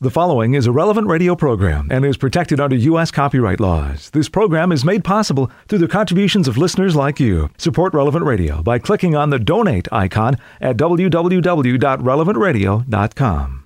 The following is a relevant radio program and is protected under U.S. copyright laws. This program is made possible through the contributions of listeners like you. Support Relevant Radio by clicking on the donate icon at www.relevantradio.com.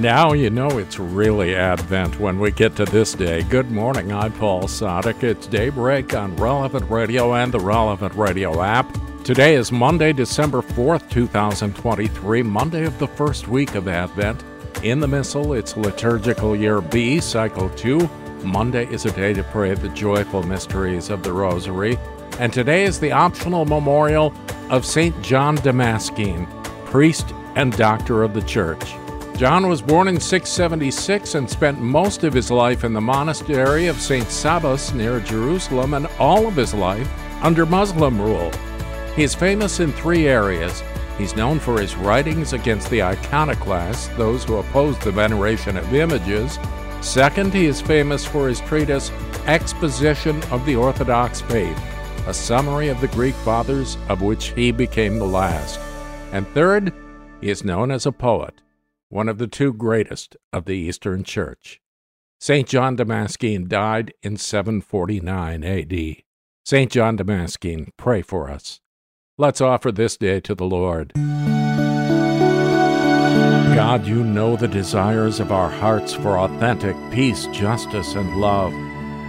Now you know it's really Advent when we get to this day. Good morning, I'm Paul Sadek. It's daybreak on Relevant Radio and the Relevant Radio app. Today is Monday, December 4th, 2023, Monday of the first week of Advent. In the Missal, it's liturgical year B, cycle 2. Monday is a day to pray the joyful mysteries of the Rosary. And today is the optional memorial of St. John Damascene, priest and doctor of the Church. John was born in 676 and spent most of his life in the monastery of St. Sabas near Jerusalem and all of his life under Muslim rule. He is famous in three areas He's known for his writings against the iconoclasts, those who opposed the veneration of images. Second, he is famous for his treatise Exposition of the Orthodox Faith, a summary of the Greek fathers, of which he became the last. And third, he is known as a poet, one of the two greatest of the Eastern Church. St. John Damascene died in 749 AD. St. John Damascene, pray for us. Let's offer this day to the Lord. God, you know the desires of our hearts for authentic peace, justice, and love.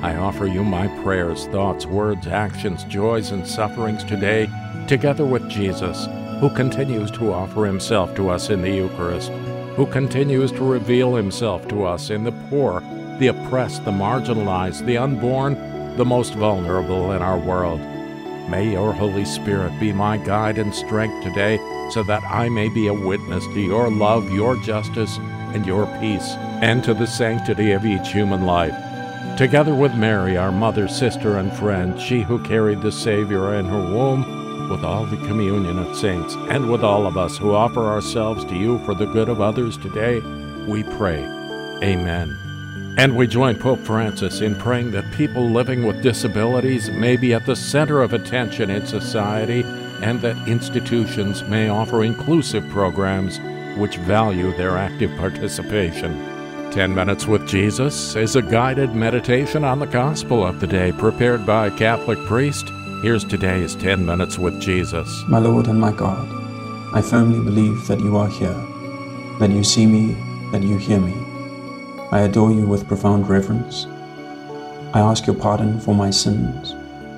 I offer you my prayers, thoughts, words, actions, joys, and sufferings today, together with Jesus, who continues to offer himself to us in the Eucharist, who continues to reveal himself to us in the poor, the oppressed, the marginalized, the unborn, the most vulnerable in our world. May your Holy Spirit be my guide and strength today so that I may be a witness to your love, your justice, and your peace, and to the sanctity of each human life. Together with Mary, our mother, sister, and friend, she who carried the Savior in her womb, with all the communion of saints, and with all of us who offer ourselves to you for the good of others today, we pray. Amen. And we join Pope Francis in praying that people living with disabilities may be at the center of attention in society and that institutions may offer inclusive programs which value their active participation. 10 Minutes with Jesus is a guided meditation on the gospel of the day prepared by a Catholic priest. Here's today's 10 Minutes with Jesus. My Lord and my God, I firmly believe that you are here, that you see me, that you hear me. I adore you with profound reverence. I ask your pardon for my sins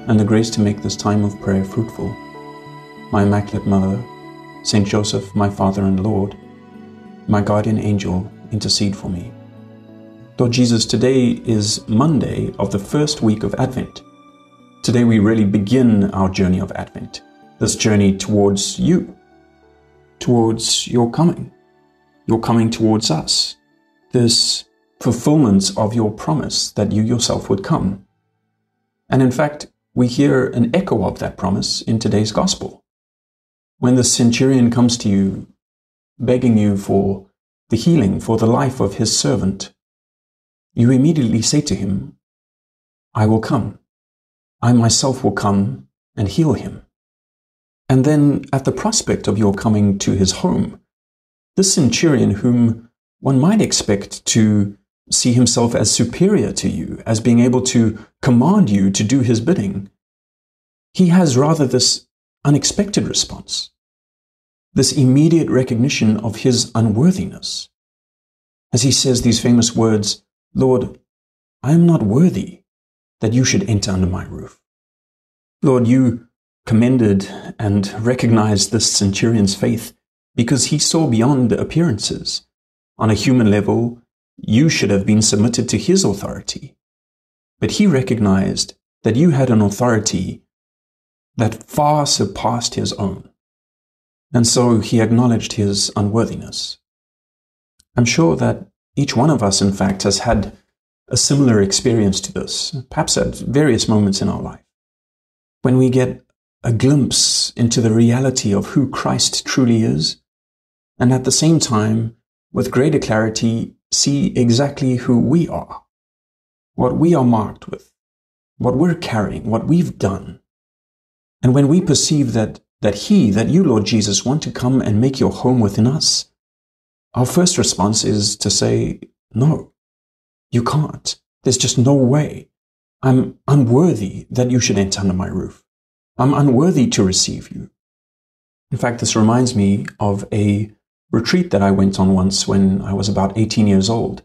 and the grace to make this time of prayer fruitful. My Immaculate Mother, Saint Joseph, my Father and Lord, my guardian angel, intercede for me. Lord Jesus, today is Monday of the first week of Advent. Today we really begin our journey of Advent, this journey towards you, towards your coming, your coming towards us, this fulfillment of your promise that you yourself would come. And in fact, we hear an echo of that promise in today's gospel. When the centurion comes to you, begging you for the healing, for the life of his servant, you immediately say to him, I will come. I myself will come and heal him. And then, at the prospect of your coming to his home, this centurion, whom one might expect to see himself as superior to you, as being able to command you to do his bidding. He has rather this unexpected response, this immediate recognition of his unworthiness. As he says these famous words, Lord, I am not worthy that you should enter under my roof. Lord, you commended and recognized this centurion's faith because he saw beyond appearances. On a human level, you should have been submitted to his authority. But he recognized that you had an authority that far surpassed his own. And so he acknowledged his unworthiness. I'm sure that each one of us, in fact, has had a similar experience to this, perhaps at various moments in our life. When we get a glimpse into the reality of who Christ truly is, and at the same time, with greater clarity, see exactly who we are, what we are marked with, what we're carrying, what we've done. And when we perceive that, that He, that you, Lord Jesus, want to come and make your home within us, our first response is to say, no, you can't. There's just no way. I'm unworthy that you should enter under my roof. I'm unworthy to receive you. In fact, this reminds me of a retreat that I went on once when I was about 18 years old.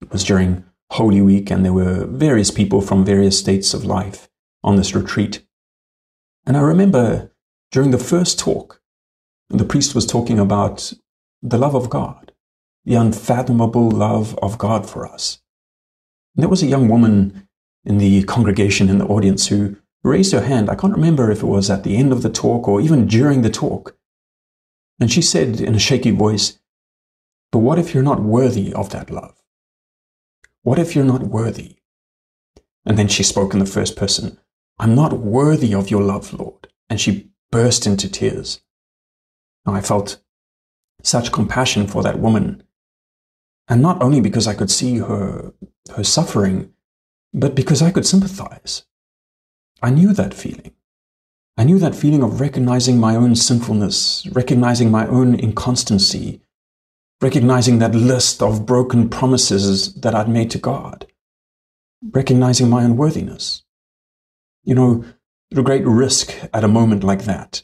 It was during Holy Week, and there were various people from various states of life on this retreat. And I remember during the first talk, the priest was talking about the love of God, the unfathomable love of God for us. And there was a young woman in the congregation in the audience who raised her hand. I can't remember if it was at the end of the talk or even during the talk. And she said in a shaky voice, But what if you're not worthy of that love? What if you're not worthy? And then she spoke in the first person, I'm not worthy of your love, Lord. And she burst into tears. Now I felt such compassion for that woman. And not only because I could see her, her suffering, but because I could sympathize. I knew that feeling. I knew that feeling of recognizing my own sinfulness, recognizing my own inconstancy, recognizing that list of broken promises that I'd made to God, recognizing my unworthiness. You know, the great risk at a moment like that,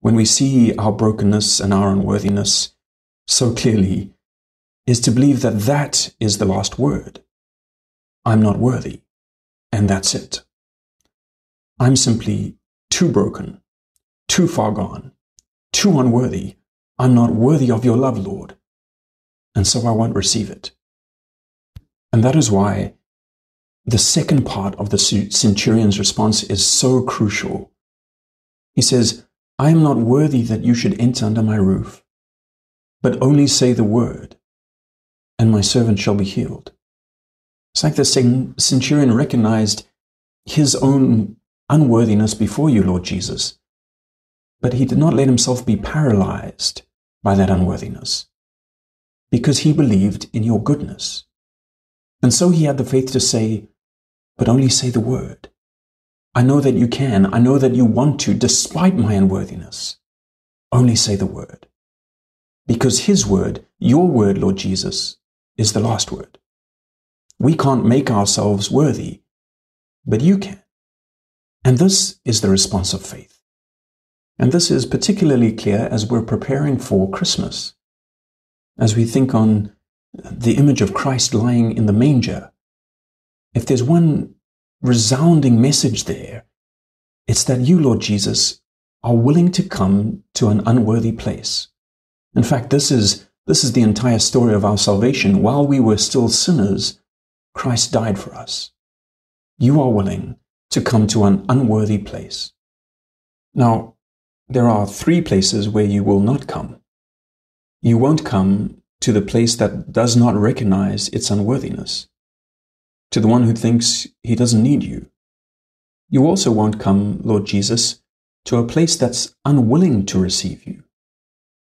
when we see our brokenness and our unworthiness so clearly, is to believe that that is the last word. I'm not worthy, and that's it. I'm simply too broken, too far gone, too unworthy. I'm not worthy of your love, Lord, and so I won't receive it. And that is why the second part of the centurion's response is so crucial. He says, I am not worthy that you should enter under my roof, but only say the word, and my servant shall be healed. It's like the centurion recognized his own unworthiness before you, Lord Jesus, but he did not let himself be paralyzed by that unworthiness because he believed in your goodness. And so he had the faith to say, but only say the word. I know that you can. I know that you want to, despite my unworthiness. Only say the word. Because his word, your word, Lord Jesus, is the last word. We can't make ourselves worthy, but you can. And this is the response of faith. And this is particularly clear as we're preparing for Christmas. As we think on the image of Christ lying in the manger, if there's one resounding message there, it's that you, Lord Jesus, are willing to come to an unworthy place. In fact, this is, this is the entire story of our salvation. While we were still sinners, Christ died for us. You are willing to come to an unworthy place. Now, there are three places where you will not come. You won't come to the place that does not recognize its unworthiness to the one who thinks he doesn't need you. You also won't come, Lord Jesus, to a place that's unwilling to receive you.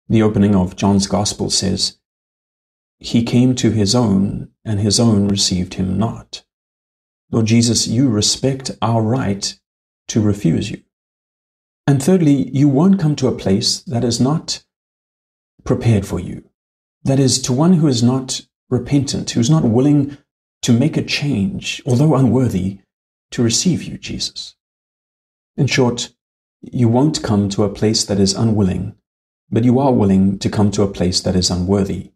The opening of John's Gospel says, He came to his own, and his own received him not. Lord Jesus, you respect our right to refuse you. And thirdly, you won't come to a place that is not prepared for you. That is, to one who is not repentant, who's not willing to make a change, although unworthy, to receive you, Jesus. In short, you won't come to a place that is unwilling, but you are willing to come to a place that is unworthy.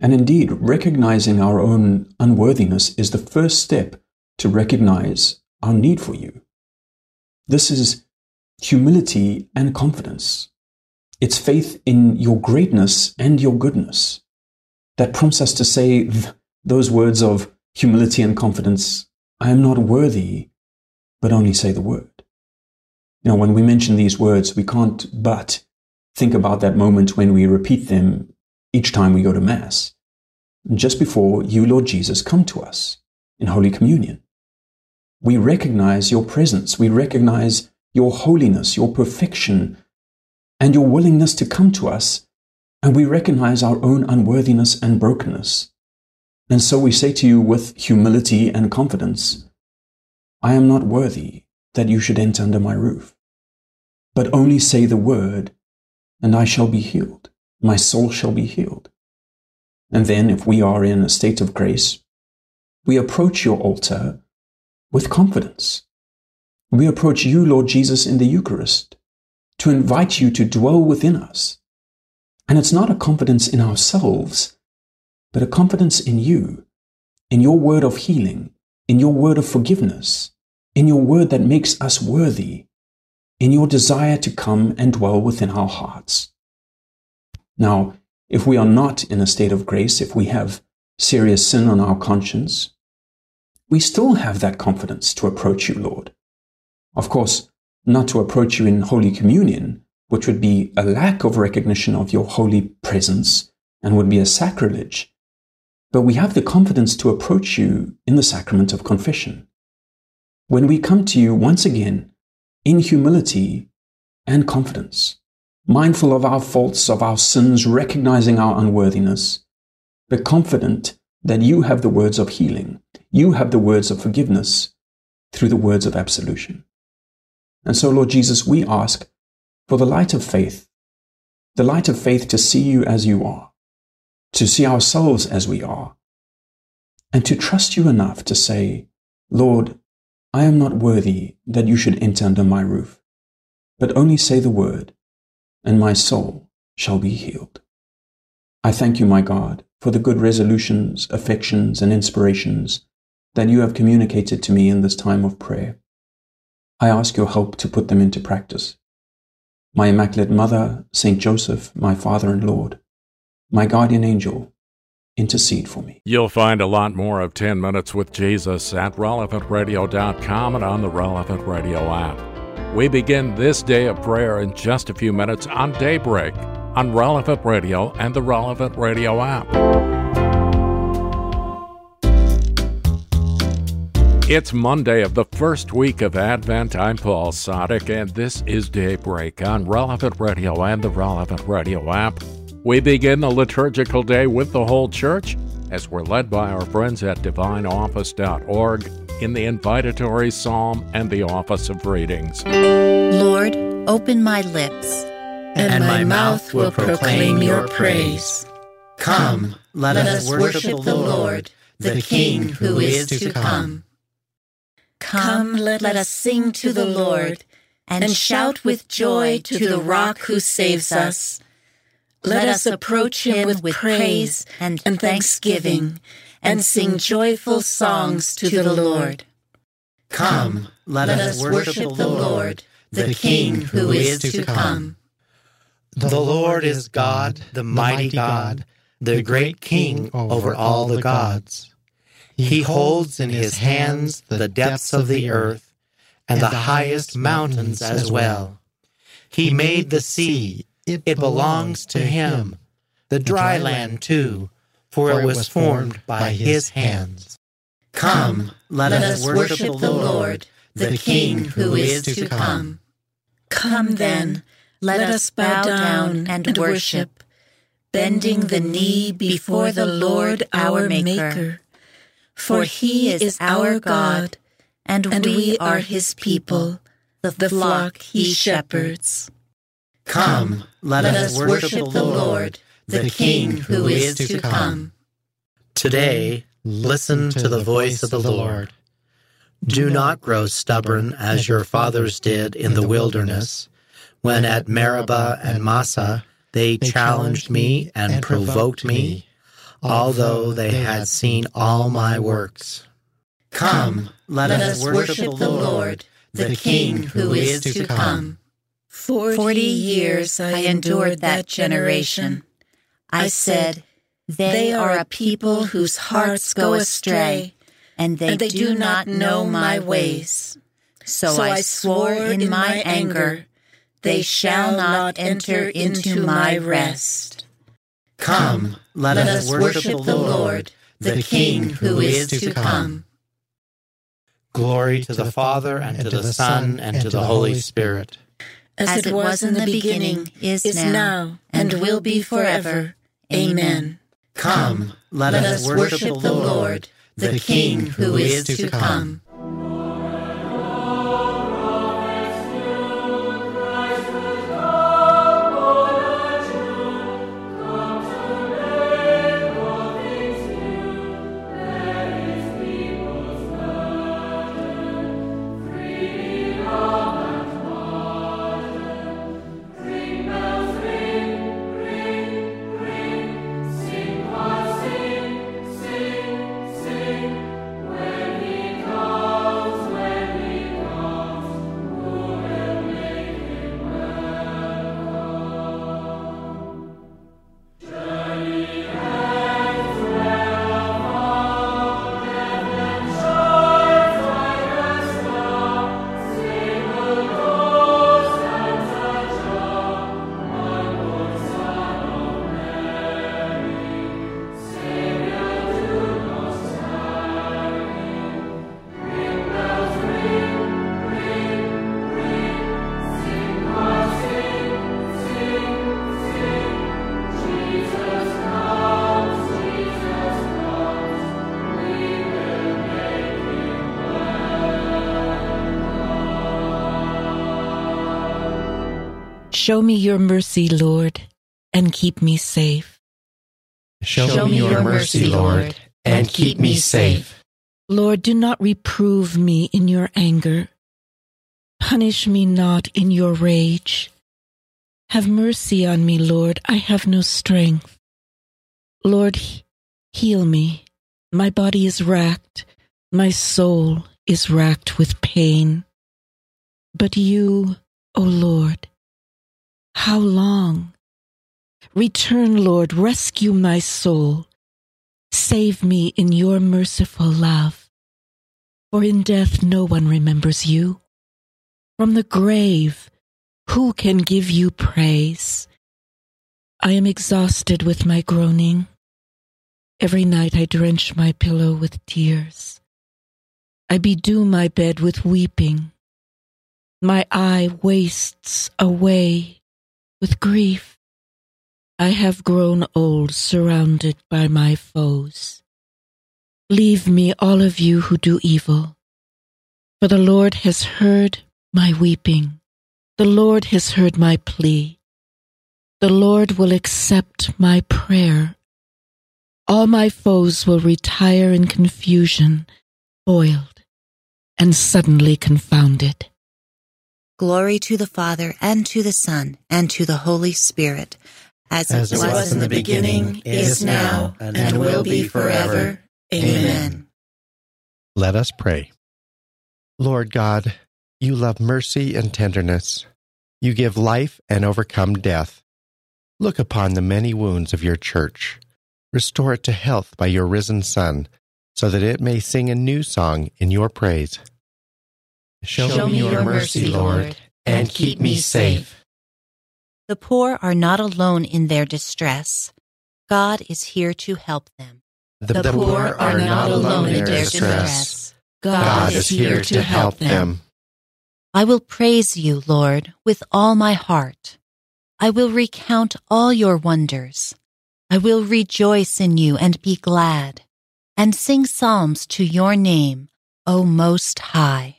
And indeed, recognizing our own unworthiness is the first step to recognize our need for you. This is humility and confidence. It's faith in your greatness and your goodness that prompts us to say, those words of humility and confidence I am not worthy, but only say the word. Know, when we mention these words, we can't but think about that moment when we repeat them each time we go to Mass, just before you, Lord Jesus, come to us in Holy Communion. We recognize your presence, we recognize your holiness, your perfection, and your willingness to come to us, and we recognize our own unworthiness and brokenness. And so we say to you with humility and confidence, I am not worthy that you should enter under my roof, but only say the word, and I shall be healed. my soul shall be healed. And then, if we are in a state of grace, we approach your altar with confidence. We approach you, Lord Jesus, in the Eucharist to invite you to dwell within us. And it's not a confidence in ourselves, but a confidence in you, in your word of healing, in your word of forgiveness, in your word that makes us worthy, in your desire to come and dwell within our hearts. Now, if we are not in a state of grace, if we have serious sin on our conscience, we still have that confidence to approach you, Lord. Of course, not to approach you in Holy Communion, which would be a lack of recognition of your holy presence and would be a sacrilege. But we have the confidence to approach you in the sacrament of confession. When we come to you once again in humility and confidence, mindful of our faults, of our sins, recognizing our unworthiness, but confident that you have the words of healing, you have the words of forgiveness through the words of absolution. And so, Lord Jesus, we ask for the light of faith, the light of faith to see you as you are, to see ourselves as we are, and to trust you enough to say, Lord, I am not worthy that you should enter under my roof, but only say the word, and my soul shall be healed. I thank you, my God, for the good resolutions, affections, and inspirations that you have communicated to me in this time of prayer. I ask your help to put them into practice. My Immaculate Mother, Saint Joseph, my Father and Lord, my guardian angel, intercede for me. You'll find a lot more of 10 Minutes with Jesus at relevantradio.com and on the Relevant Radio app. We begin this day of prayer in just a few minutes on Daybreak on Relevant Radio and the Relevant Radio app. It's Monday of the first week of Advent. I'm Paul Sadek, and this is Daybreak on Relevant Radio and the Relevant Radio app. We begin the liturgical day with the whole church as we're led by our friends at divineoffice.org in the invitatory psalm and the office of readings. Lord, open my lips, and, and my mouth will proclaim your praise. Come, let, let us worship the Lord, the King who is to come. Come, let, us sing to the Lord, and shout with joy to the rock who saves us. Let us approach him with praise and thanksgiving, and sing joyful songs to the Lord. Come, let us worship the Lord, the King who is to come. The Lord is God, the mighty God, the great King over all the gods. He holds in his hands the depths of the earth and the highest mountains as well. He made the sea, it belongs to him, the dry land too, for it was formed by his hands. Come, let us worship the Lord, the King who is to come. Come. Then, let us bow down and worship, bending the knee before the Lord our Maker for he is our God, and we are his people, the flock he shepherds. Come, let us worship the Lord, the King who is to come. Today, listen to the voice of the Lord. Do not grow stubborn as your fathers did in the wilderness, when at Meribah and Massah they challenged me and provoked me although they had seen all my works. Come, let us worship the Lord, the King who is to come. Forty years I endured that generation. I said, They are a people whose hearts go astray, and they, do not know my ways. So I swore in my anger, They shall not enter into my rest. Come, let, let us worship the Lord, the King who is to come. Glory to the Father, and to the Son, and to the Holy Spirit. As it was in the beginning, is now, and will be forever. Amen. Come, let us worship the Lord, the King who is to come. Show me your mercy, Lord, and keep me safe. Show, Show me your mercy, Lord, and keep me safe. Lord, do not reprove me in your anger. Punish me not in your rage. Have mercy on me, Lord. I have no strength. Lord, heal me. My body is racked. My soul is racked with pain. But you, O Lord, how long? Return, Lord, rescue my soul. Save me in your merciful love. For in death no one remembers you. From the grave, who can give you praise? I am exhausted with my groaning. Every night I drench my pillow with tears. I bedew my bed with weeping. My eye wastes away with grief. I have grown old surrounded by my foes. Leave me, all of you who do evil, for the Lord has heard my weeping. The Lord has heard my plea. The Lord will accept my prayer. All my foes will retire in confusion, foiled and suddenly confounded. Glory to the Father, and to the Son, and to the Holy Spirit, as, as it was, was in the beginning, is now, and, and will be forever. Amen. Let us pray. Lord God, you love mercy and tenderness. You give life and overcome death. Look upon the many wounds of your church. Restore it to health by your risen Son, so that it may sing a new song in your praise. Show, Show me your mercy, Lord, and keep me safe. The poor are not alone in their distress. God is here to help them. The, the poor are not alone in their distress. God, God is here to help them. I will praise you, Lord, with all my heart. I will recount all your wonders. I will rejoice in you and be glad, and sing psalms to your name, O Most High.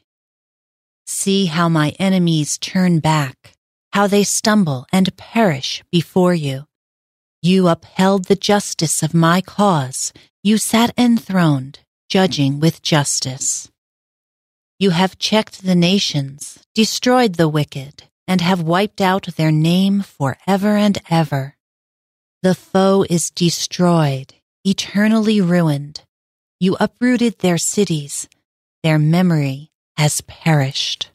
See how my enemies turn back, how they stumble and perish before you. You upheld the justice of my cause. You sat enthroned, judging with justice. You have checked the nations, destroyed the wicked, and have wiped out their name forever and ever. The foe is destroyed, eternally ruined. You uprooted their cities. Their memory has perished.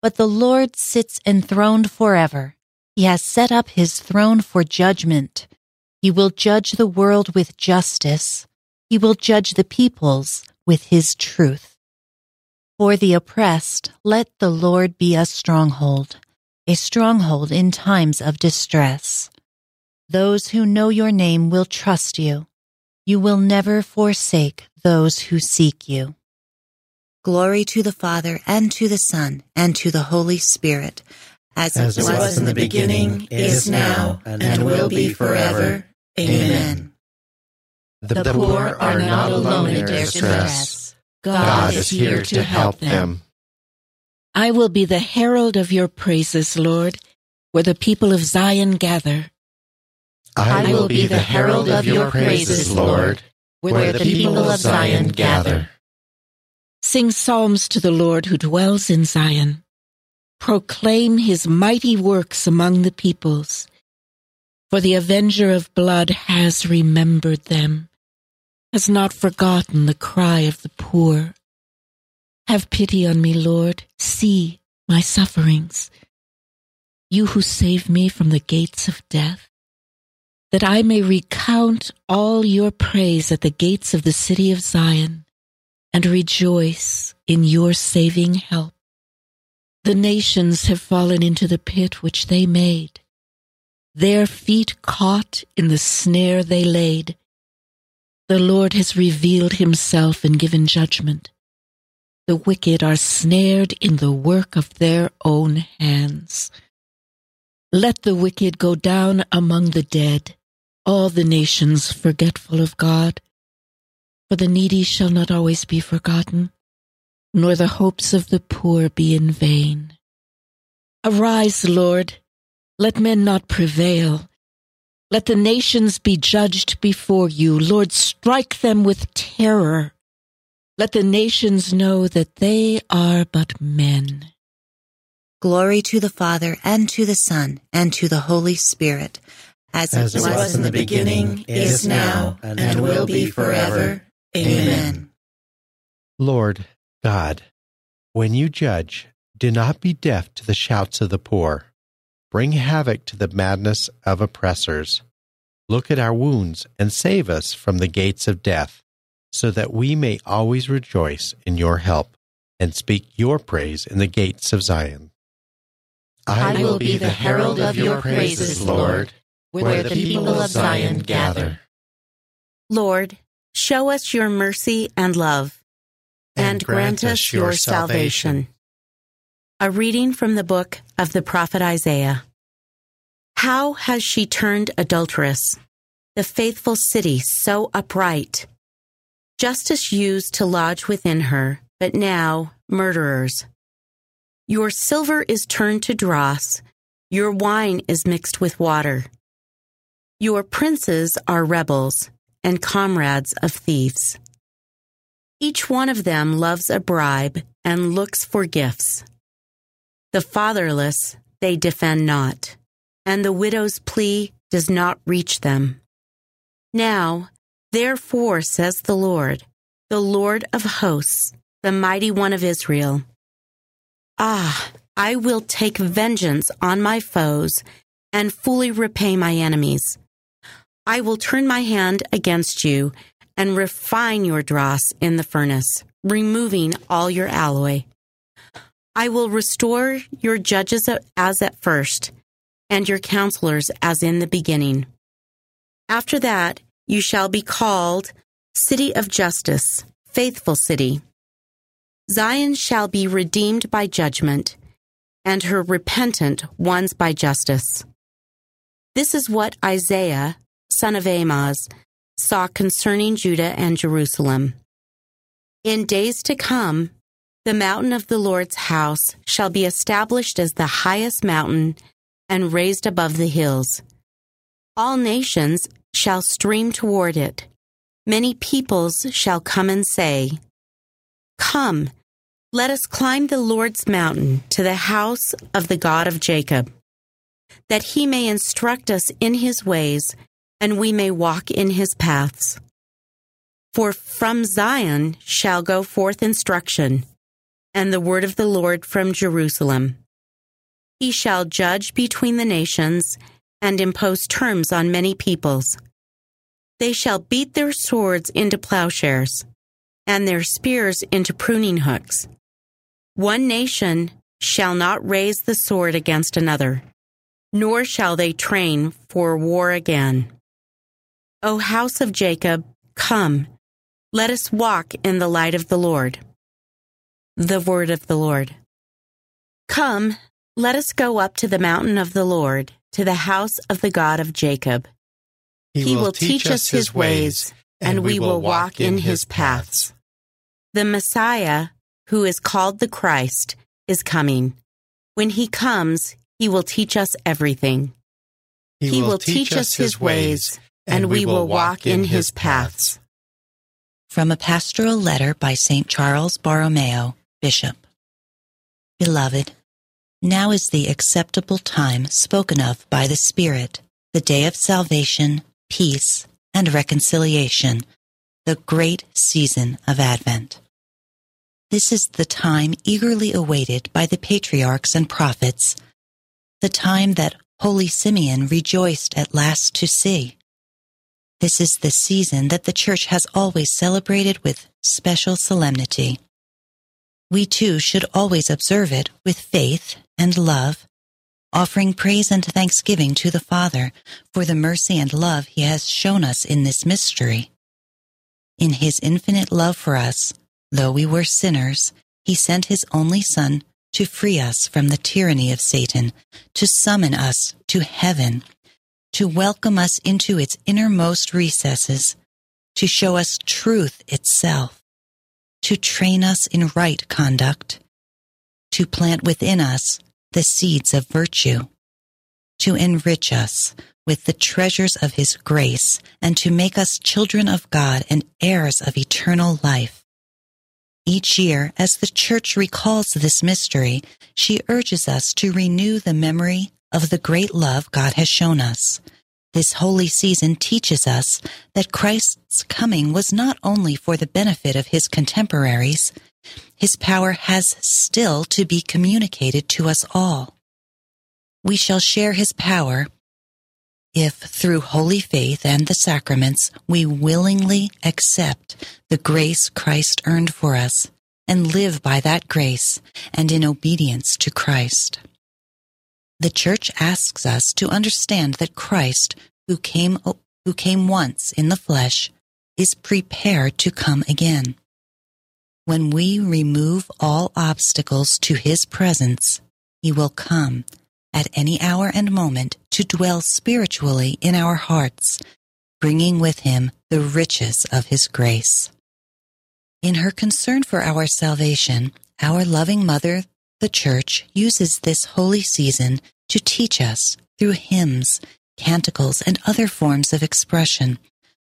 But the Lord sits enthroned forever. He has set up his throne for judgment. He will judge the world with justice. He will judge the peoples with his truth. For the oppressed, let the Lord be a stronghold, a stronghold in times of distress. Those who know your name will trust you. You will never forsake those who seek you. Glory to the Father, and to the Son, and to the Holy Spirit, as, as it was, was in the beginning, is now, and, and will be forever. Amen. The, the poor are not alone in their distress God, is here to help them. I will be the herald of your praises, Lord, where the people of Zion gather. I will be the herald of your praises, Lord, where the people of Zion gather. Sing psalms to the Lord who dwells in Zion. Proclaim his mighty works among the peoples. For the avenger of blood has remembered them has not forgotten the cry of the poor. Have pity on me, Lord. See my sufferings. You who save me from the gates of death, that I may recount all your praise at the gates of the city of Zion and rejoice in your saving help. The nations have fallen into the pit which they made, their feet caught in the snare they laid. The Lord has revealed himself and given judgment. The wicked are snared in the work of their own hands. Let the wicked go down among the dead, all the nations forgetful of God. For the needy shall not always be forgotten, nor the hopes of the poor be in vain. Arise, Lord, let men not prevail. Let the nations be judged before you. Lord, strike them with terror. Let the nations know that they are but men. Glory to the Father, and to the Son, and to the Holy Spirit, as, As it it was in the beginning, is now, and will be forever. Amen. Lord God, when you judge, do not be deaf to the shouts of the poor. Bring havoc to the madness of oppressors. Look at our wounds and save us from the gates of death, so that we may always rejoice in your help and speak your praise in the gates of Zion. I will be the herald of your praises, Lord, where the people of Zion gather. Lord, show us your mercy and love, and, grant us your salvation. A reading from the book of the prophet Isaiah. How has she turned adulteress, the faithful city so upright? Justice used to lodge within her, but now murderers. Your silver is turned to dross, your wine is mixed with water. Your princes are rebels and comrades of thieves. Each one of them loves a bribe and looks for gifts. The fatherless they defend not, and the widow's plea does not reach them. Now, therefore, says the Lord, the Lord of hosts, the mighty one of Israel Ah, I will take vengeance on my foes and fully repay my enemies. I will turn my hand against you and refine your dross in the furnace, removing all your alloy. I will restore your judges as at first, and your counselors as in the beginning. After that, you shall be called City of Justice, Faithful City. Zion shall be redeemed by judgment, and her repentant ones by justice. This is what Isaiah, son of Amoz, saw concerning Judah and Jerusalem. In days to come, the mountain of the Lord's house shall be established as the highest mountain and raised above the hills. All nations shall stream toward it. Many peoples shall come and say, Come, let us climb the Lord's mountain to the house of the God of Jacob, that he may instruct us in his ways and we may walk in his paths. For from Zion shall go forth instruction, and the word of the Lord from Jerusalem. He shall judge between the nations and impose terms on many peoples. They shall beat their swords into plowshares and their spears into pruning hooks. One nation shall not raise the sword against another, nor shall they train for war again. O house of Jacob, come, let us walk in the light of the Lord. The word of the Lord. Come, let us go up to the mountain of the Lord, to the house of the God of Jacob. He, will teach us his ways, and we will walk in his paths. The Messiah, who is called the Christ, is coming. When he comes, he will teach us everything. He, will teach us his ways, and we will walk in his paths. From a pastoral letter by St. Charles Borromeo, Bishop. Beloved, now is the acceptable time spoken of by the Spirit, the day of salvation, peace, and reconciliation, the great season of Advent. This is the time eagerly awaited by the patriarchs and prophets, the time that holy Simeon rejoiced at last to see. This is the season that the Church has always celebrated with special solemnity. We too should always observe it with faith and love, offering praise and thanksgiving to the Father for the mercy and love He has shown us in this mystery. In His infinite love for us, though we were sinners, He sent His only Son to free us from the tyranny of Satan, to summon us to heaven to welcome us into its innermost recesses, to show us truth itself, to train us in right conduct, to plant within us the seeds of virtue, to enrich us with the treasures of his grace and to make us children of God and heirs of eternal life. Each year, as the church recalls this mystery, she urges us to renew the memory of the great love God has shown us. This holy season teaches us that Christ's coming was not only for the benefit of his contemporaries, his power has still to be communicated to us all. We shall share his power if, through holy faith and the sacraments, we willingly accept the grace Christ earned for us and live by that grace and in obedience to Christ. The church asks us to understand that Christ, who came, who came once in the flesh, is prepared to come again. When we remove all obstacles to his presence, he will come at any hour and moment to dwell spiritually in our hearts, bringing with him the riches of his grace. In her concern for our salvation, our loving mother, the Church, uses this holy season to teach us through hymns, canticles, and other forms of expression,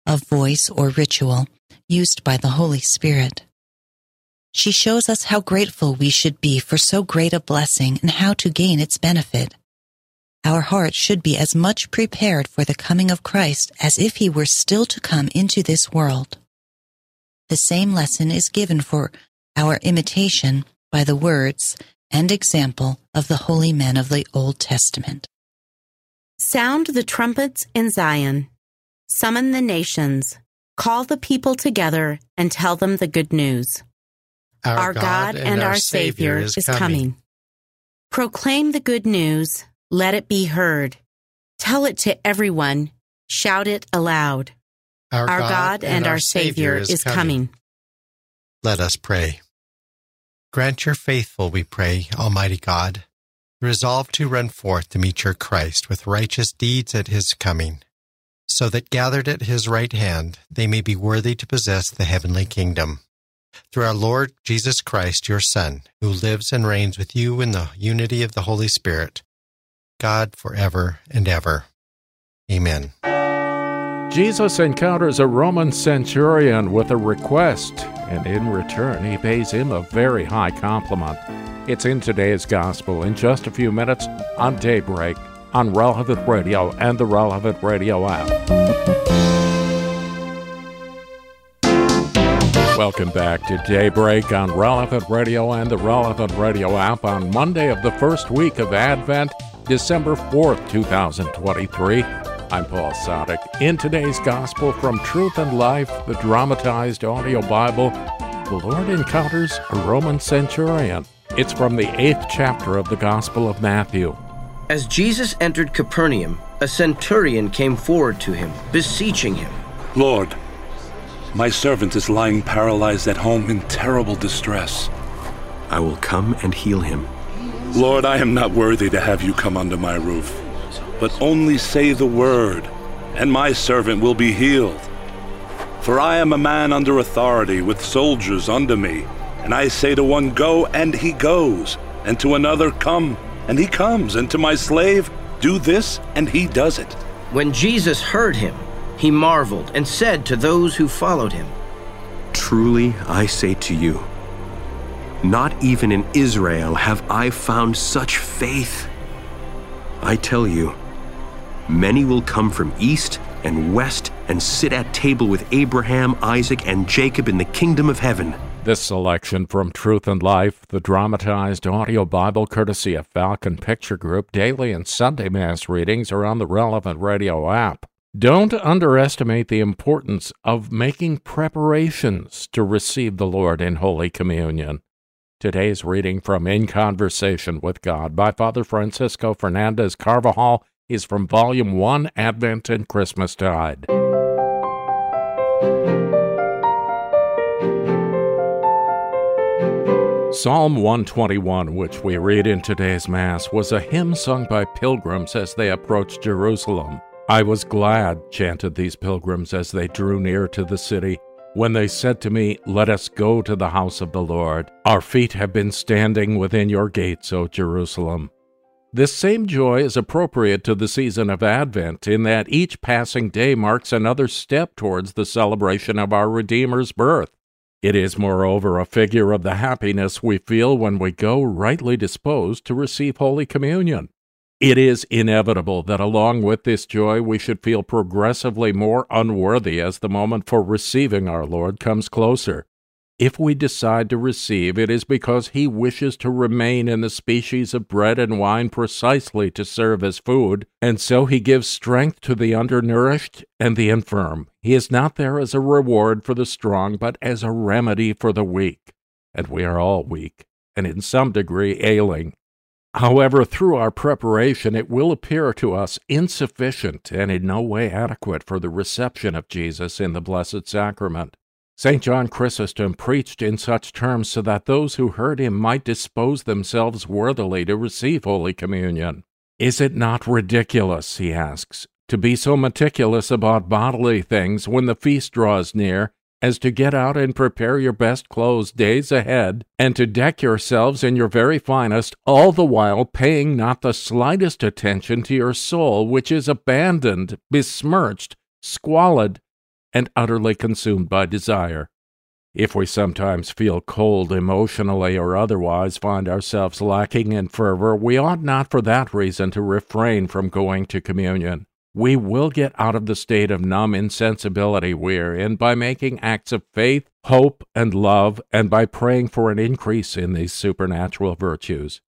of voice or ritual used by the Holy Spirit. She shows us how grateful we should be for so great a blessing and how to gain its benefit. Our hearts should be as much prepared for the coming of Christ as if he were still to come into this world. The same lesson is given for our imitation by the words and example of the holy men of the Old Testament. Sound the trumpets in Zion. Summon the nations. Call the people together and tell them the good news. Our, our God, and, our Savior is coming. coming. Proclaim the good news. Let it be heard. Tell it to everyone. Shout it aloud. Our, our God, God, and, our Savior, is coming. coming. Let us pray. Grant your faithful, we pray, Almighty God, resolve to run forth to meet your Christ with righteous deeds at his coming, so that gathered at his right hand they may be worthy to possess the heavenly kingdom through our Lord Jesus Christ, your Son, who lives and reigns with you in the unity of the Holy Spirit, God forever and ever. Amen. Jesus encounters a Roman centurion with a request, and in return, he pays him a very high compliment. It's in today's Gospel in just a few minutes on Daybreak on Relevant Radio and the Relevant Radio app. Welcome back to Daybreak on Relevant Radio and the Relevant Radio app on Monday of the first week of Advent, December 4th, 2023. I'm Paul Sadek. In today's Gospel from Truth and Life, the dramatized audio Bible, the Lord encounters a Roman centurion. It's from the eighth chapter of the Gospel of Matthew. As Jesus entered Capernaum, a centurion came forward to him, beseeching him, Lord, my servant is lying paralyzed at home in terrible distress. I will come and heal him. Lord, I am not worthy to have you come under my roof, but only say the word, and my servant will be healed. For I am a man under authority with soldiers under me, and I say to one, Go, and he goes, and to another, Come, and he comes, and to my slave, Do this, and he does it. When Jesus heard him, he marveled and said to those who followed him, Truly I say to you, not even in Israel have I found such faith. I tell you, many will come from east and west and sit at table with Abraham, Isaac, and Jacob in the kingdom of heaven. This selection from Truth and Life, the dramatized audio Bible courtesy of Falcon Picture Group, daily and Sunday Mass readings are on the relevant radio app. Don't underestimate the importance of making preparations to receive the Lord in Holy Communion. Today's reading from In Conversation with God by Father Francisco Fernandez Carvajal is from Volume 1 Advent and Christmastide. Psalm 121, which we read in today's Mass, was a hymn sung by pilgrims as they approached Jerusalem. I was glad, chanted these pilgrims as they drew near to the city, when they said to me, Let us go to the house of the Lord. Our feet have been standing within your gates, O Jerusalem. This same joy is appropriate to the season of Advent in that each passing day marks another step towards the celebration of our Redeemer's birth. It is, moreover, a figure of the happiness we feel when we go rightly disposed to receive Holy Communion. It is inevitable that along with this joy we should feel progressively more unworthy as the moment for receiving our Lord comes closer. If we decide to receive, it is because He wishes to remain in the species of bread and wine precisely to serve as food, and so He gives strength to the undernourished and the infirm. He is not there as a reward for the strong, but as a remedy for the weak. And we are all weak, and in some degree ailing. However, through our preparation, it will appear to us insufficient and in no way adequate for the reception of Jesus in the Blessed Sacrament. St. John Chrysostom preached in such terms so that those who heard him might dispose themselves worthily to receive Holy Communion. Is it not ridiculous, he asks, to be so meticulous about bodily things when the feast draws near as to get out and prepare your best clothes days ahead, and to deck yourselves in your very finest, all the while paying not the slightest attention to your soul, which is abandoned, besmirched, squalid, and utterly consumed by desire. If we sometimes feel cold emotionally or otherwise find ourselves lacking in fervor, we ought not for that reason to refrain from going to communion. We will get out of the state of numb insensibility we're in by making acts of faith, hope, and love, and by praying for an increase in these supernatural virtues.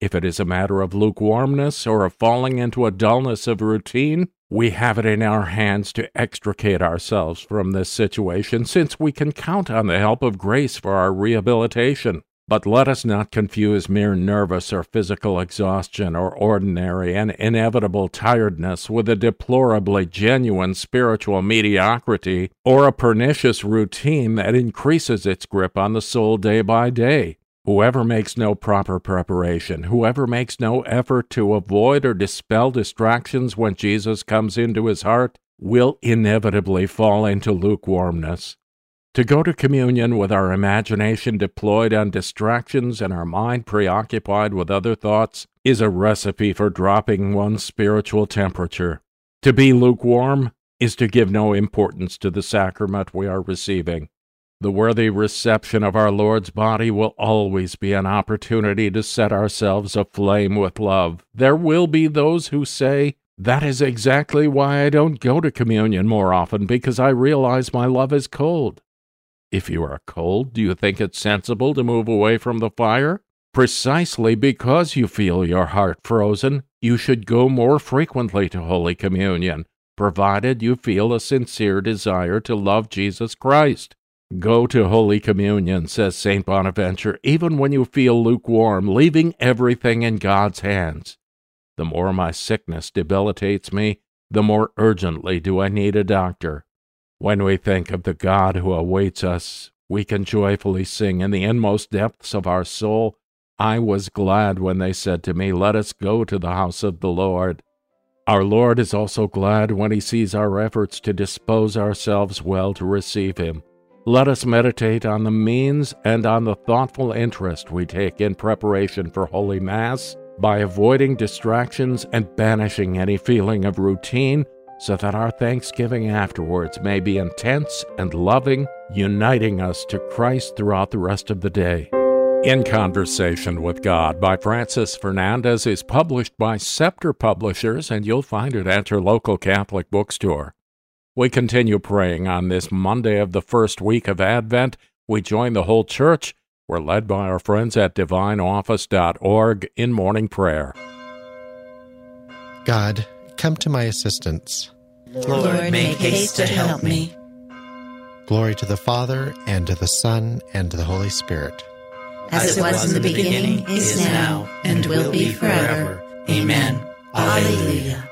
If it is a matter of lukewarmness or of falling into a dullness of routine, we have it in our hands to extricate ourselves from this situation, since we can count on the help of grace for our rehabilitation. But let us not confuse mere nervous or physical exhaustion or ordinary and inevitable tiredness with a deplorably genuine spiritual mediocrity or a pernicious routine that increases its grip on the soul day by day. Whoever makes no proper preparation, whoever makes no effort to avoid or dispel distractions when Jesus comes into his heart, will inevitably fall into lukewarmness. To go to communion with our imagination deployed on distractions and our mind preoccupied with other thoughts is a recipe for dropping one's spiritual temperature. To be lukewarm is to give no importance to the sacrament we are receiving. The worthy reception of our Lord's body will always be an opportunity to set ourselves aflame with love. There will be those who say, That is exactly why I don't go to communion more often, because I realize my love is cold. If you are cold, do you think it sensible to move away from the fire? Precisely because you feel your heart frozen, you should go more frequently to Holy Communion, provided you feel a sincere desire to love Jesus Christ. Go to Holy Communion, says St. Bonaventure, even when you feel lukewarm, leaving everything in God's hands. The more my sickness debilitates me, the more urgently do I need a doctor. When we think of the God who awaits us, we can joyfully sing in the inmost depths of our soul, I was glad when they said to me, Let us go to the house of the Lord. Our Lord is also glad when he sees our efforts to dispose ourselves well to receive him. Let us meditate on the means and on the thoughtful interest we take in preparation for Holy Mass by avoiding distractions and banishing any feeling of routine so that our thanksgiving afterwards may be intense and loving, uniting us to Christ throughout the rest of the day. In Conversation with God by Francis Fernandez is published by Scepter Publishers, and you'll find it at your local Catholic bookstore. We continue praying on this Monday of the first week of Advent. We join the whole church. We're led by our friends at divineoffice.org in morning prayer. God, come to my assistance. Lord, make haste to help me. Glory to the Father, and to the Son, and to the Holy Spirit. As it was in the beginning, is now, and will be forever. Amen. Alleluia.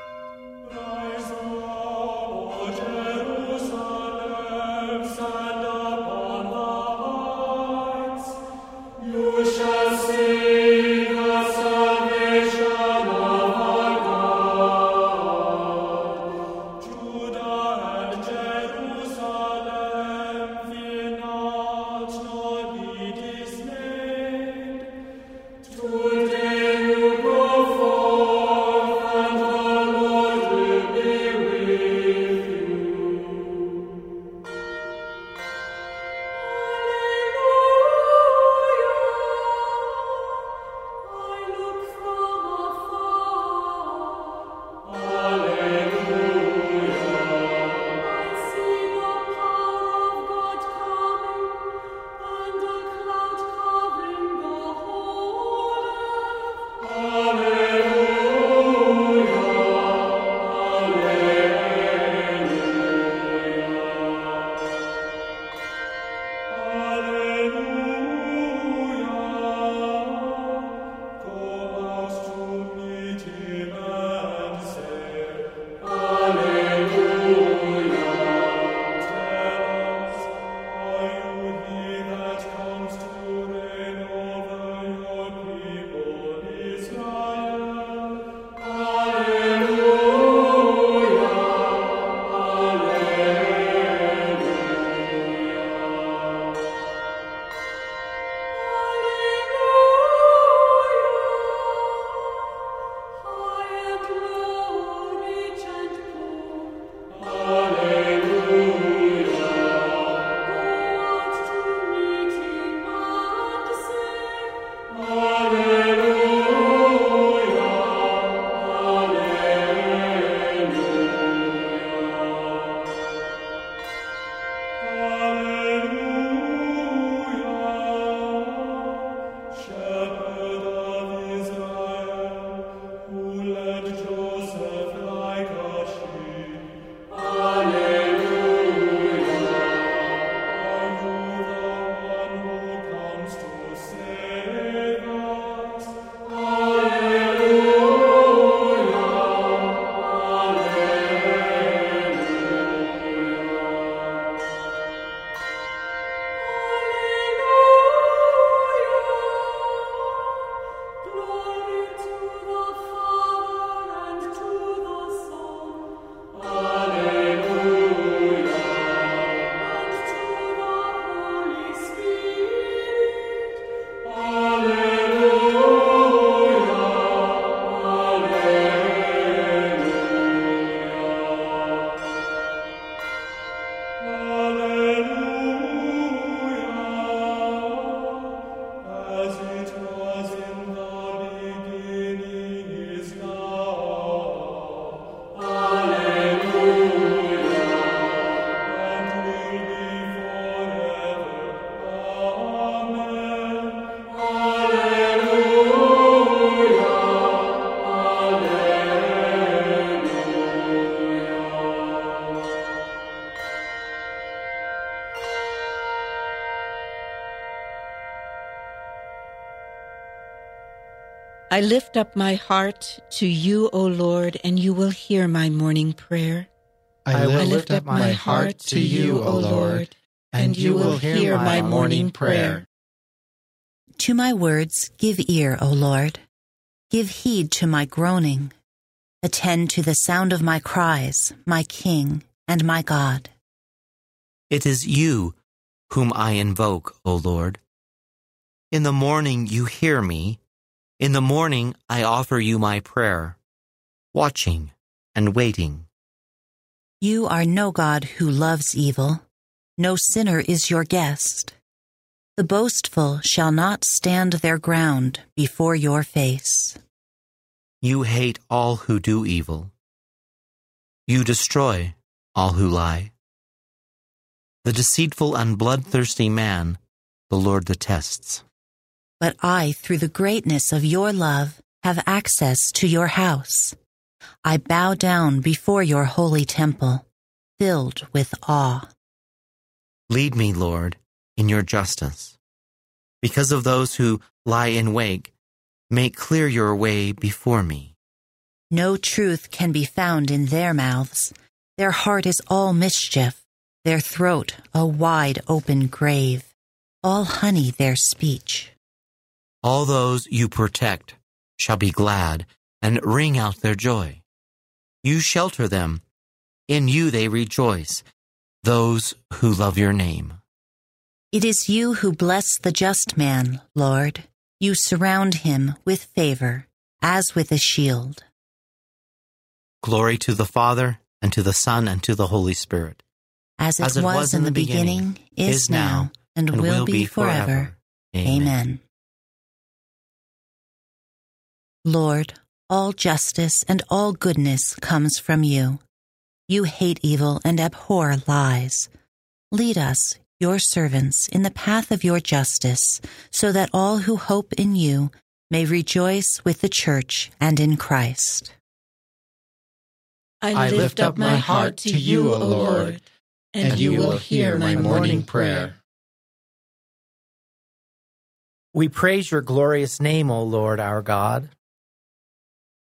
I lift up my heart to you, O Lord, and you will hear my morning prayer. I will lift up my heart to you, O Lord, and you will hear my morning prayer. To my words give ear, O Lord. Give heed to my groaning. Attend to the sound of my cries, my King and my God. It is you whom I invoke, O Lord. In the morning you hear me. In the morning I offer you my prayer, watching and waiting. You are no God who loves evil. No sinner is your guest. The boastful shall not stand their ground before your face. You hate all who do evil. You destroy all who lie. The deceitful and bloodthirsty man the Lord detests. But I, through the greatness of your love, have access to your house. I bow down before your holy temple, filled with awe. Lead me, Lord, in your justice. Because of those who lie in wait, make clear your way before me. No truth can be found in their mouths. Their heart is all mischief, their throat a wide open grave, all honey their speech. All those you protect shall be glad and ring out their joy. You shelter them, in you they rejoice, those who love your name. It is you who bless the just man, Lord. You surround him with favor, as with a shield. Glory to the Father, and to the Son, and to the Holy Spirit. As it, As it was, was in the beginning, is now, and, will, be forever. Amen. Lord, all justice and all goodness comes from you. You hate evil and abhor lies. Lead us, your servants, in the path of your justice, so that all who hope in you may rejoice with the church and in Christ. I lift up my heart to you, O Lord, and you will hear my morning prayer. We praise your glorious name, O Lord our God.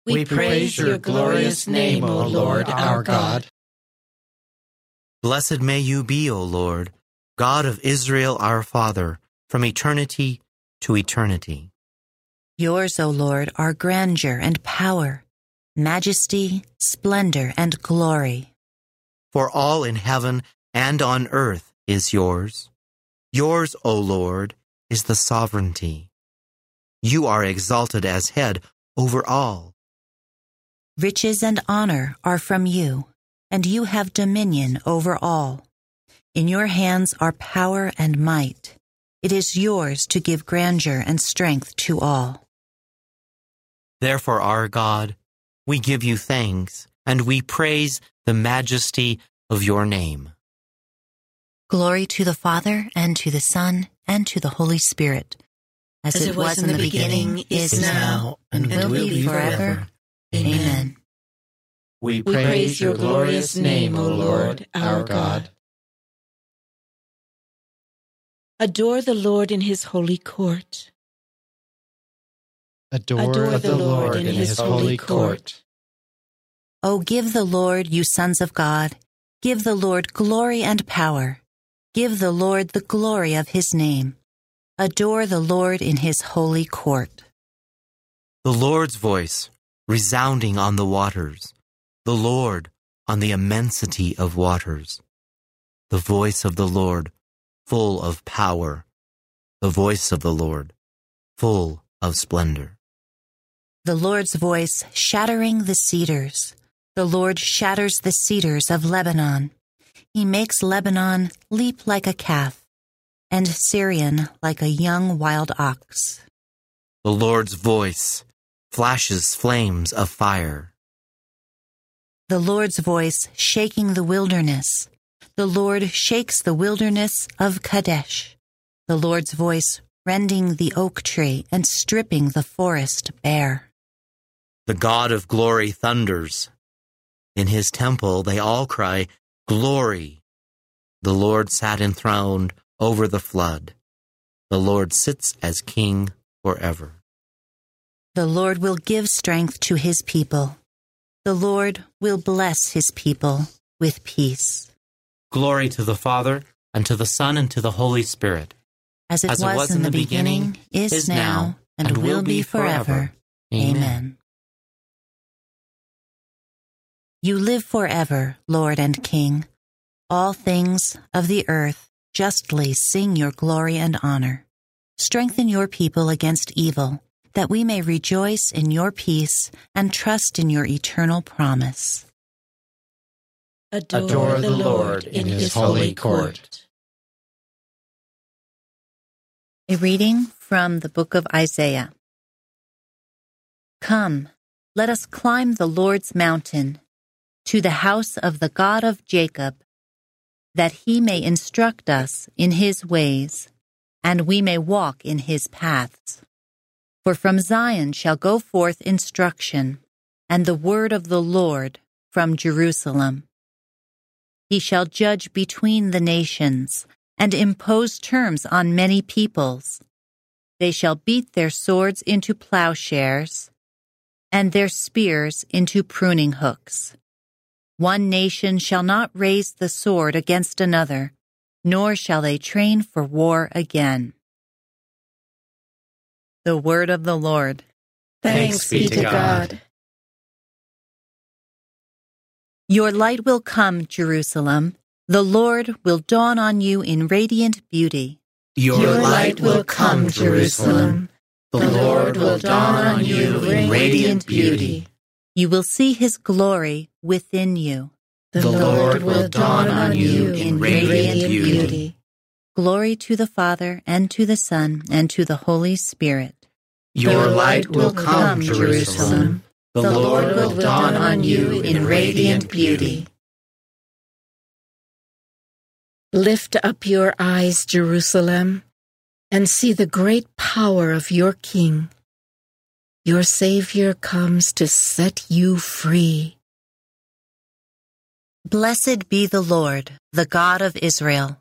We praise your glorious name, O Lord our God. Blessed may you be, O Lord, God of Israel our Father, from eternity to eternity. Yours, O Lord, are grandeur and power, majesty, splendor, and glory. For all in heaven and on earth is yours. Yours, O Lord, is the sovereignty. You are exalted as head over all. Riches and honor are from you, and you have dominion over all. In your hands are power and might. It is yours to give grandeur and strength to all. Therefore, our God, we give you thanks, and we praise the majesty of your name. Glory to the Father, and to the Son, and to the Holy Spirit, as, it, was in the beginning, is now, and will be forever. Amen. We praise your glorious name, O Lord our God. Adore the Lord in his holy court. Adore, Adore the Lord in his holy court. O give the Lord, you sons of God, give the Lord glory and power. Give the Lord the glory of his name. Adore the Lord in his holy court. The Lord's voice resounding on the waters, the Lord on the immensity of waters. The voice of the Lord full of power, the voice of the Lord full of splendor. The Lord's voice shattering the cedars. The Lord shatters the cedars of Lebanon. He makes Lebanon leap like a calf, and Sirion like a young wild ox. The Lord's voice flashes flames of fire. The Lord's voice shaking the wilderness. The Lord shakes the wilderness of Kadesh. The Lord's voice rending the oak tree and stripping the forest bare. The God of glory thunders. In his temple they all cry, Glory! The Lord sat enthroned over the flood. The Lord sits as king forever. The Lord will give strength to his people. The Lord will bless his people with peace. Glory to the Father, and to the Son, and to the Holy Spirit. As it, As was, in the beginning, is, now, and, will be forever. Amen. You live forever, Lord and King. All things of the earth justly sing your glory and honor. Strengthen your people against evil, that we may rejoice in your peace and trust in your eternal promise. Adore the Lord in his holy court. A reading from the book of Isaiah. Come, let us climb the Lord's mountain to the house of the God of Jacob, that he may instruct us in his ways, and we may walk in his paths. For from Zion shall go forth instruction, and the word of the Lord from Jerusalem. He shall judge between the nations, and impose terms on many peoples. They shall beat their swords into plowshares, and their spears into pruning hooks. One nation shall not raise the sword against another, nor shall they train for war again. The word of the Lord. Thanks be to God. Your light will come, Jerusalem. The Lord will dawn on you in radiant beauty. Your, light will come, Jerusalem. The Lord will dawn on you in radiant beauty. You will see his glory within you. The Lord will dawn on you in radiant beauty. Glory to the Father, and to the Son, and to the Holy Spirit. Your light will come, Jerusalem. The Lord will dawn on you in radiant beauty. Lift up your eyes, Jerusalem, and see the great power of your King. Your Savior comes to set you free. Blessed be the Lord, the God of Israel.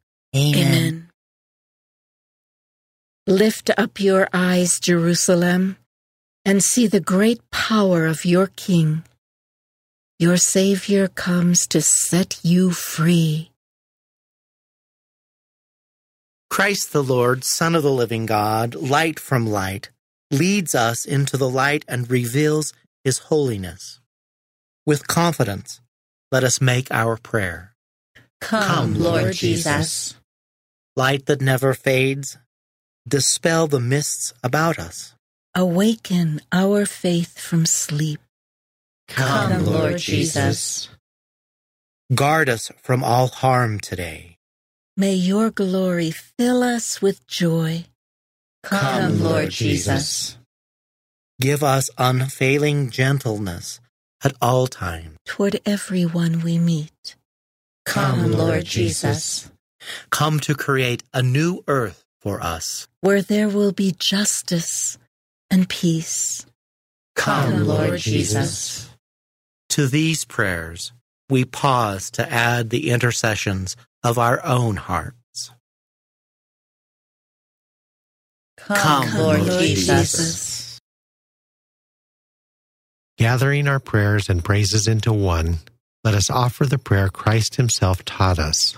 Amen. Amen. Lift up your eyes, Jerusalem and see the great power of your King. Your Savior comes to set you free. Christ the Lord, Son of the living God, light from light, leads us into the light and reveals his holiness. With confidence, let us make our prayer. Come, Come Lord Jesus. Light that never fades, dispel the mists about us. Awaken our faith from sleep. Come, Come Lord Jesus. Guard us from all harm today. May your glory fill us with joy. Come, Lord Jesus. Give us unfailing gentleness at all times. Toward everyone we meet. Come, Lord Jesus. Come to create a new earth for us. Where there will be justice and peace. Come, Lord Jesus. To these prayers, we pause to add the intercessions of our own hearts. Come, Come, Lord, Lord Jesus. Jesus. Gathering our prayers and praises into one, let us offer the prayer Christ Himself taught us.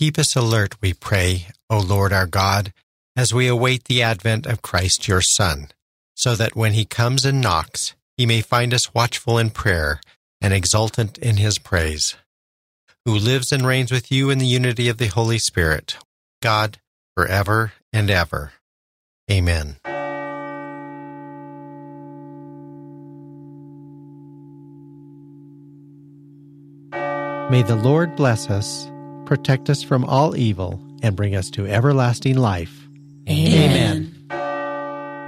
Keep us alert, we pray, O Lord our God, as we await the advent of Christ your Son, so that when he comes and knocks, he may find us watchful in prayer and exultant in his praise. Who lives and reigns with you in the unity of the Holy Spirit, God, forever and ever. Amen. May the Lord bless us, protect us from all evil, and bring us to everlasting life. Amen.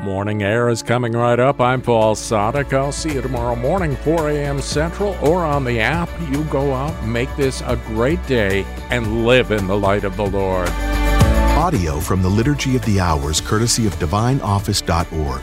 Morning Air is coming right up. I'm Paul Sadek. I'll see you tomorrow morning, 4 a.m. Central, or on the app. You go out, make this a great day, and live in the light of the Lord. Audio from the Liturgy of the Hours, courtesy of DivineOffice.org.